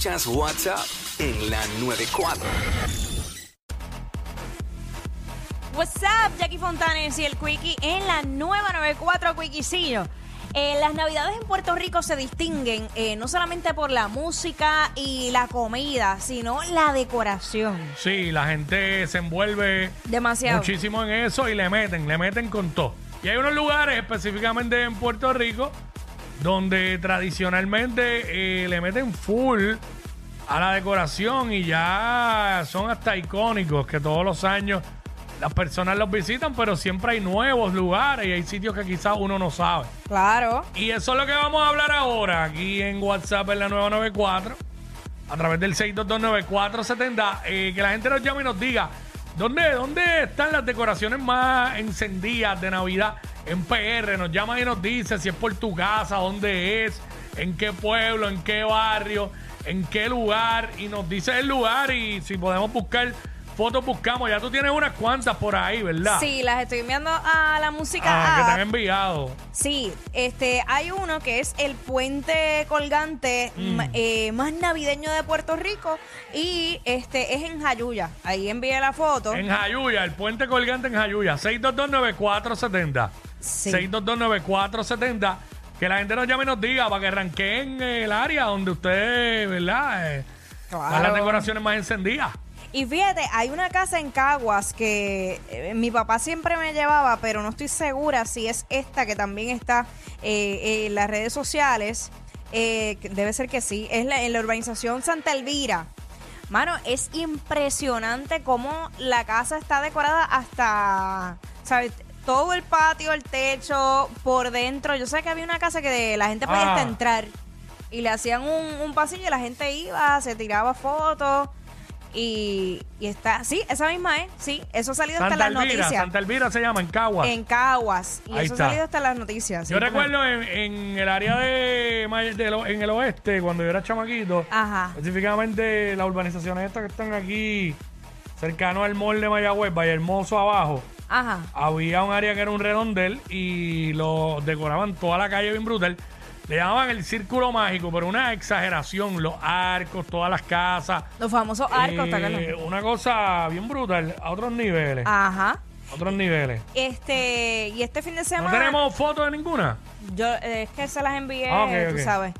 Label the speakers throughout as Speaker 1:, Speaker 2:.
Speaker 1: Escuchas WhatsApp en la 94.
Speaker 2: What's up, Jackie Fontanes y el Quickie en la nueva 94 Quickiecillo. Eh, las navidades en Puerto Rico se distinguen eh, no solamente por la música y la comida, sino la decoración.
Speaker 3: Sí, la gente se envuelve
Speaker 2: Demasiado.
Speaker 3: muchísimo en eso y le meten, le meten con todo. Y hay unos lugares específicamente en Puerto Rico donde tradicionalmente eh, le meten full a la decoración y ya son hasta icónicos que todos los años las personas los visitan, pero siempre hay nuevos lugares y hay sitios que quizás uno no sabe.
Speaker 2: Claro.
Speaker 3: Y eso es lo que vamos a hablar ahora aquí en WhatsApp en la 994, a través del 6229470, eh, que la gente nos llame y nos diga dónde, dónde están las decoraciones más encendidas de Navidad en PR. Nos llama y nos dice si es por tu casa, dónde es, en qué pueblo, en qué barrio, en qué lugar, y nos dice el lugar y si podemos buscar fotos, buscamos. Ya tú tienes unas cuantas por ahí, ¿verdad?
Speaker 2: Sí, las estoy enviando a la música.
Speaker 3: Ah, que te han enviado.
Speaker 2: Sí, este, hay uno que es el puente colgante
Speaker 3: Mm.
Speaker 2: eh, más navideño de Puerto Rico y este es en Jayuya. Ahí envié la foto.
Speaker 3: En Jayuya, el puente colgante en Jayuya, 6229470.
Speaker 2: Sí.
Speaker 3: 6229470. Que la gente nos llame y nos diga para que arranquen el área donde ustedes, ¿verdad? Eh,
Speaker 2: Claro.
Speaker 3: las decoraciones más encendidas.
Speaker 2: Y fíjate, hay una casa en Caguas que eh, mi papá siempre me llevaba, pero no estoy segura si es esta que también está eh, en las redes sociales. Eh, debe ser que sí. Es la- en la urbanización Santa Elvira. Mano, es impresionante cómo la casa está decorada hasta, ¿sabes? Todo el patio, el techo, por dentro. Yo sé que había una casa que la gente podía
Speaker 3: Ah.
Speaker 2: hasta entrar y le hacían un, un pasillo y la gente iba, se tiraba fotos. Y, y está, sí, esa misma es, sí, eso ha salido hasta
Speaker 3: Santa
Speaker 2: las
Speaker 3: Elvira,
Speaker 2: noticias.
Speaker 3: Santa Elvira se llama, en Caguas.
Speaker 2: En Caguas. Y
Speaker 3: Ahí
Speaker 2: eso
Speaker 3: está.
Speaker 2: ha salido hasta las noticias.
Speaker 3: Yo recuerdo en, en el área de, de lo- en el oeste, cuando yo era chamaquito,
Speaker 2: Ajá.
Speaker 3: específicamente las urbanizaciones estas que están aquí, cercano al mall de Mayagüez, Valle Hermoso abajo,
Speaker 2: Ajá.
Speaker 3: había un área que era un redondel y lo decoraban toda la calle bien brutal. Le llamaban el círculo mágico, pero una exageración, los arcos, todas las casas.
Speaker 2: Los famosos arcos, ¿te
Speaker 3: Eh,
Speaker 2: acuerdas?
Speaker 3: una cosa bien brutal, a otros niveles.
Speaker 2: Ajá.
Speaker 3: a otros niveles.
Speaker 2: Este, y este fin de
Speaker 3: ¿No
Speaker 2: semana.
Speaker 3: tenemos fotos de ninguna?
Speaker 2: Yo, eh, es que se las envié,
Speaker 3: Ah, ok,
Speaker 2: tú
Speaker 3: ok.
Speaker 2: sabes.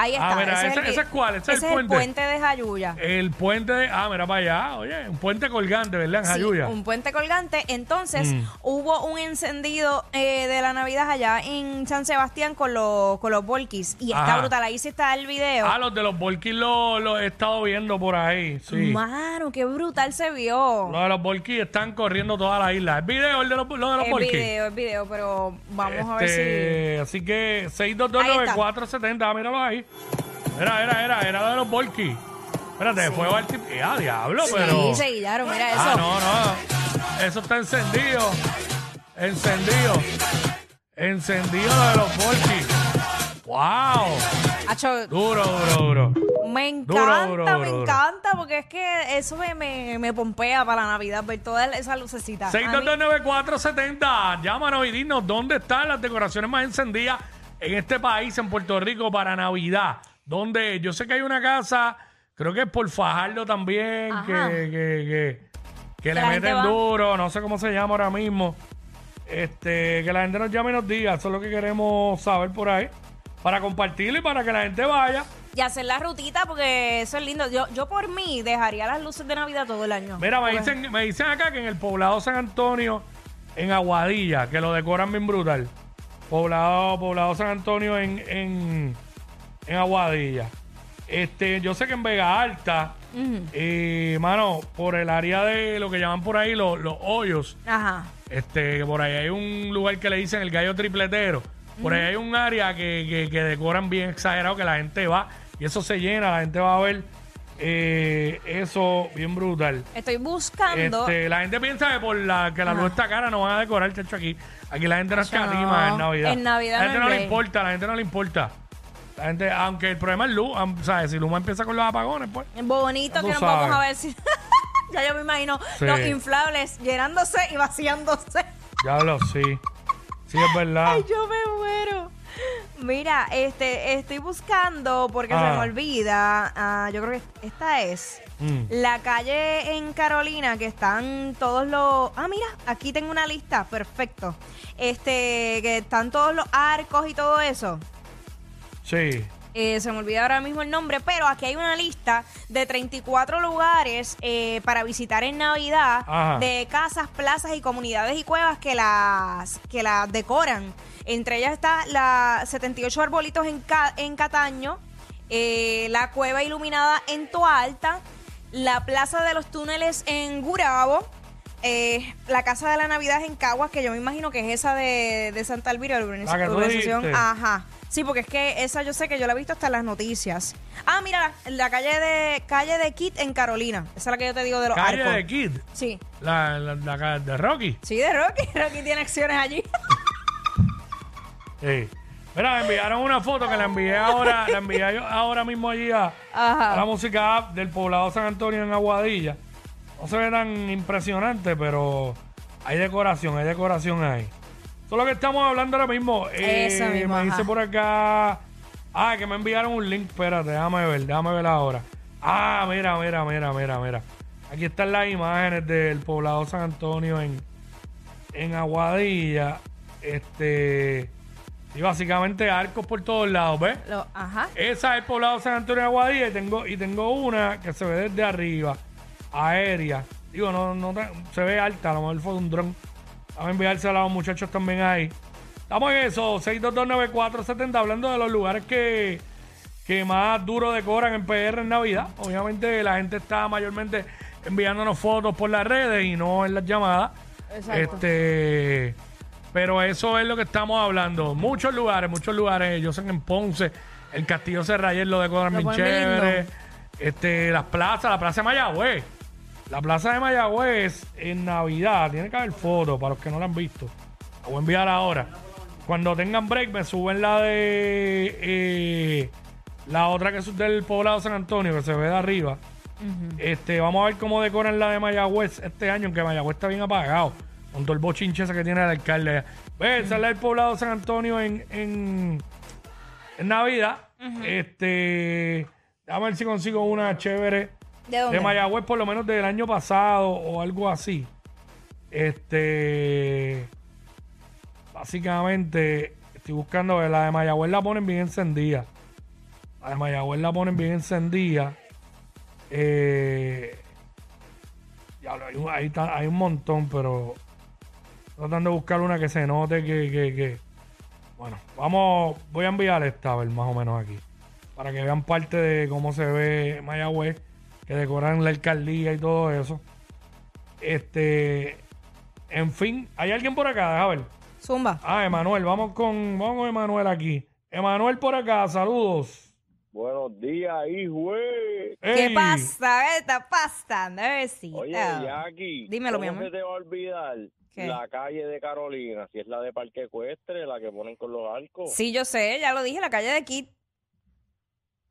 Speaker 2: Ahí
Speaker 3: Ah,
Speaker 2: está.
Speaker 3: mira,
Speaker 2: ese,
Speaker 3: ese-
Speaker 2: el,
Speaker 3: ese es cuál, ese es el puente.
Speaker 2: puente de Jayuya.
Speaker 3: El puente de. Ah, mira para allá. Oye, un puente colgante, ¿verdad? En
Speaker 2: Sí,
Speaker 3: Jayuya.
Speaker 2: un puente colgante. Entonces,
Speaker 3: Mm.
Speaker 2: hubo un encendido eh, de la Navidad allá en San Sebastián con, los con los Volkis. Y está
Speaker 3: Ajá.
Speaker 2: brutal. Ahí sí está el video.
Speaker 3: Ah, los de los Volkis los he estado viendo por ahí. Sí.
Speaker 2: Mano, qué brutal se vio.
Speaker 3: Los de los Volkis están corriendo toda la isla. ¿Es video el de los, lo de los
Speaker 2: Es
Speaker 3: Volkis?
Speaker 2: video, es video, pero vamos a ver
Speaker 3: Este, Así que 6229470, ah, míralo ahí. Era, era, era, era de los Volkis. Espérate, fue al tipo. ¡Ah, diablo!
Speaker 2: si.
Speaker 3: Pero.
Speaker 2: Sí, se guillaron, mira eso.
Speaker 3: Ah, no, no. Eso está encendido. Encendido. Encendido de los Volkis. ¡Wow!
Speaker 2: Acho,
Speaker 3: Duro, duro, duro.
Speaker 2: me encanta,
Speaker 3: Duro, duro,
Speaker 2: me
Speaker 3: duro,
Speaker 2: encanta, porque es que eso me, me, me pompea para la Navidad, ver toda esa lucecita. A mí-
Speaker 3: 6229470. Llámanos y dinos dónde están las decoraciones más encendidas en este país, en Puerto Rico, para Navidad. Donde yo sé que hay una casa, creo que es por Fajardo también, que,
Speaker 2: Ajá.
Speaker 3: que, que, que le meten duro, no sé cómo se llama ahora mismo. Este, que la gente nos llame y nos diga, eso es lo que queremos saber por ahí. Para compartirlo y para que la gente vaya.
Speaker 2: Y hacer la rutita, porque eso es lindo. Yo, yo por mí dejaría las luces de Navidad todo el año.
Speaker 3: Mira, me dicen, me dicen acá que en el poblado San Antonio, en Aguadilla, que lo decoran bien brutal. Poblado, poblado San Antonio en, en, en Aguadilla. Este, yo sé que en Vega Alta, eh, mano, por el área de lo que llaman por ahí los, los hoyos,
Speaker 2: Ajá.
Speaker 3: este, por ahí hay un lugar que le dicen el gallo tripletero. Por ahí hay un área que, que, que decoran bien exagerado, que la gente va y eso se llena, la gente va a ver eh, eso bien brutal.
Speaker 2: Estoy buscando.
Speaker 3: Este, la gente piensa que por la que la luz está cara no van a decorar, chacho, aquí. Aquí la gente no en Navidad.
Speaker 2: En Navidad
Speaker 3: La gente
Speaker 2: no
Speaker 3: le importa, la gente no le importa. La gente, aunque el problema es luz, ¿sabes? Si Luma empieza con los apagones, pues.
Speaker 2: Bonito que nos
Speaker 3: sabes.
Speaker 2: vamos a ver si. ya yo me imagino
Speaker 3: Sí.
Speaker 2: los inflables llenándose y vaciándose.
Speaker 3: Ya lo sí. Sí, es verdad.
Speaker 2: Ay, yo me muero. Mira, este, estoy buscando porque se
Speaker 3: Ah.
Speaker 2: me olvida. ah, yo creo que esta es
Speaker 3: Mm.
Speaker 2: la calle en Carolina que están todos los. Ah, mira, aquí tengo una lista. Perfecto. Este, que están todos los arcos y todo eso.
Speaker 3: Sí.
Speaker 2: Eh, se me olvida ahora mismo el nombre, pero aquí hay una lista de 34 lugares eh, para visitar en Navidad
Speaker 3: Ajá.
Speaker 2: de casas, plazas y comunidades y cuevas que las que las decoran. Entre ellas está la 78 arbolitos en, Ca- en Cataño, eh, la cueva iluminada en Toalta, la plaza de los túneles en Gurabo, eh, la casa de la Navidad en Caguas, que yo me imagino que es esa de, de Santa Elvira, la
Speaker 3: La que tú dijiste.
Speaker 2: Ajá. Sí, porque es que esa yo sé que yo la he visto hasta en las noticias. Ah, mira, la, la calle de calle de Kit en Carolina. Esa es la que yo te digo de los
Speaker 3: Calle
Speaker 2: arcos.
Speaker 3: de Kid.
Speaker 2: Sí.
Speaker 3: La, la, de Rocky.
Speaker 2: Sí, de Rocky. Rocky tiene acciones allí.
Speaker 3: Sí. Mira, me enviaron una foto que la envié ahora, la envié yo ahora mismo allí a,
Speaker 2: Ajá.
Speaker 3: a la música app del poblado San Antonio en Aguadilla. No se ve tan impresionante, pero hay decoración, hay decoración ahí. Eso es lo que estamos hablando ahora mismo. Eh,
Speaker 2: Eso mismo,
Speaker 3: me dice
Speaker 2: ajá.
Speaker 3: por acá. Ah, que me enviaron un link. Espérate, déjame ver, déjame ver ahora. Ah, mira, mira, mira, mira, mira. Aquí están las imágenes del poblado San Antonio en, en Aguadilla. Este. Y básicamente arcos por todos lados, ¿ves?
Speaker 2: Lo- ajá.
Speaker 3: Esa es el poblado San Antonio de Aguadilla y tengo, y tengo una que se ve desde arriba, aérea. Digo, no, no se ve alta, a lo mejor fue un dron. Vamos a enviársela a los muchachos también ahí. Estamos en eso, 6229470, hablando de los lugares que, que más duro decoran en PR en Navidad. Obviamente la gente está mayormente enviándonos fotos por las redes y no en las llamadas.
Speaker 2: Exacto.
Speaker 3: Este, pero eso es lo que estamos hablando. Muchos lugares, muchos lugares. Yo sé que en Ponce, el Castillo Serrayer lo decoran
Speaker 2: Lo
Speaker 3: bien chévere.
Speaker 2: lindo.
Speaker 3: Este, las plazas, la plaza de Mayagüez. La plaza de Mayagüez en Navidad, tiene que haber fotos para los que no la han visto. La voy a enviar ahora. Cuando tengan break, me suben la de eh, la otra que es del poblado San Antonio, que se ve de arriba. Este, vamos a ver cómo decoran la de Mayagüez este año, aunque Mayagüez está bien apagado. Con todo el bochinche ese que tiene el alcalde. Ve, esa es la del poblado San Antonio en, en, en Navidad. Este, déjame ver si consigo una chévere
Speaker 2: ¿De dónde?
Speaker 3: de Mayagüez, por lo menos del año pasado o algo así. Este, básicamente, estoy buscando la de Mayagüez la ponen bien encendida. La de Mayagüez la ponen bien encendida. Eh, diablo, hay, un, hay un montón, pero tratando de buscar una que se note que, que, que- Bueno, vamos, voy a enviar esta a ver más o menos aquí. Para que vean parte de cómo se ve Mayagüez, que decoran la alcaldía y todo eso. Este, en fin, ¿hay alguien por acá? Deja ver.
Speaker 2: Zumba.
Speaker 3: Ah, Emanuel, vamos con, vamos con Emanuel aquí. Emanuel por acá, saludos.
Speaker 4: Buenos días, hijo.
Speaker 2: ¿Qué
Speaker 3: Ey,
Speaker 2: pasa? ¿Qué está pasando? Bebecita.
Speaker 4: Oye, Jackie,
Speaker 2: Dímelo, mi
Speaker 4: ¿cómo
Speaker 2: amor.
Speaker 4: se te va a olvidar
Speaker 2: ¿Qué?
Speaker 4: la calle de Carolina? Si es la de Parque Ecuestre, la que ponen con los arcos.
Speaker 2: Sí, yo sé, ya lo dije, la calle de Kit.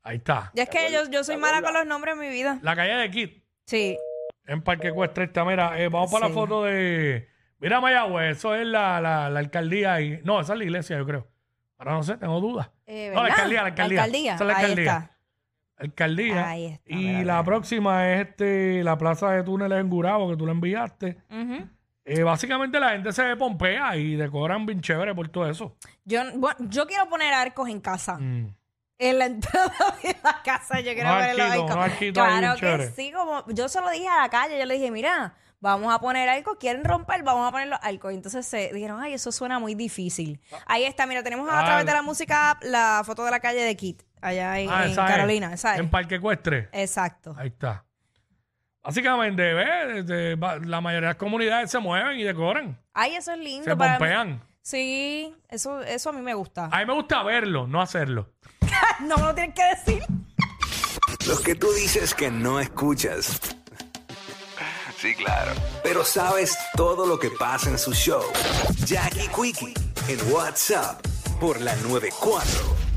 Speaker 3: Ahí está.
Speaker 2: Ya es
Speaker 4: ¿Te
Speaker 2: que yo, yo soy
Speaker 4: ¿Te
Speaker 2: mala con los nombres en mi vida.
Speaker 3: La calle de Kit,
Speaker 2: Sí.
Speaker 3: en Parque Ecuestre está. Mira, eh, vamos para
Speaker 2: Sí.
Speaker 3: la foto de... Mira Mayagüez, eso es la, la, la alcaldía ahí. No, esa es la iglesia, yo creo. Ahora no sé, tengo dudas.
Speaker 2: Eh,
Speaker 3: No, la
Speaker 2: ¿verdad?
Speaker 3: alcaldía, la alcaldía.
Speaker 2: alcaldía.
Speaker 3: Esa es la
Speaker 2: Ahí
Speaker 3: alcaldía.
Speaker 2: está.
Speaker 3: Alcaldía.
Speaker 2: Ahí está,
Speaker 3: y
Speaker 2: mira,
Speaker 3: la
Speaker 2: mira.
Speaker 3: próxima es este la plaza de túneles en Gurabo, que tú la enviaste.
Speaker 2: Ujú.
Speaker 3: Eh, básicamente la gente se pompea y decoran bien chévere por todo eso.
Speaker 2: yo, bueno, yo quiero poner arcos en casa.
Speaker 3: Mm.
Speaker 2: En la entrada de la casa yo quiero
Speaker 3: Unos
Speaker 2: ver los
Speaker 3: arquitos,
Speaker 2: arcos.
Speaker 3: unos arquitos ahí
Speaker 2: Claro que sí, como yo se lo dije a la calle, yo le dije, mira, vamos a poner arcos, quieren romper, vamos a poner los arcos. Y entonces se dijeron, ay, eso suena muy difícil. Ahí está, mira, tenemos a
Speaker 3: Ah,
Speaker 2: través de
Speaker 3: la-
Speaker 2: la música app la foto de la calle de Kit, allá en,
Speaker 3: Ah,
Speaker 2: en
Speaker 3: esa es.
Speaker 2: Carolina, esa es.
Speaker 3: En Parque Ecuestre.
Speaker 2: Exacto.
Speaker 3: Ahí está. Básicamente, ¿ves? Este, va- La mayoría de las comunidades se mueven y decoran.
Speaker 2: Ay, eso es lindo.
Speaker 3: Se
Speaker 2: para mí.
Speaker 3: pompean.
Speaker 2: Sí, eso, eso a mí me gusta.
Speaker 3: A mí me gusta verlo, no hacerlo.
Speaker 2: no me lo tienes que decir.
Speaker 1: Los que tú dices que no escuchas. Sí, claro. Pero sabes todo lo que pasa en su show. Jackie Quickie en WhatsApp por la 94.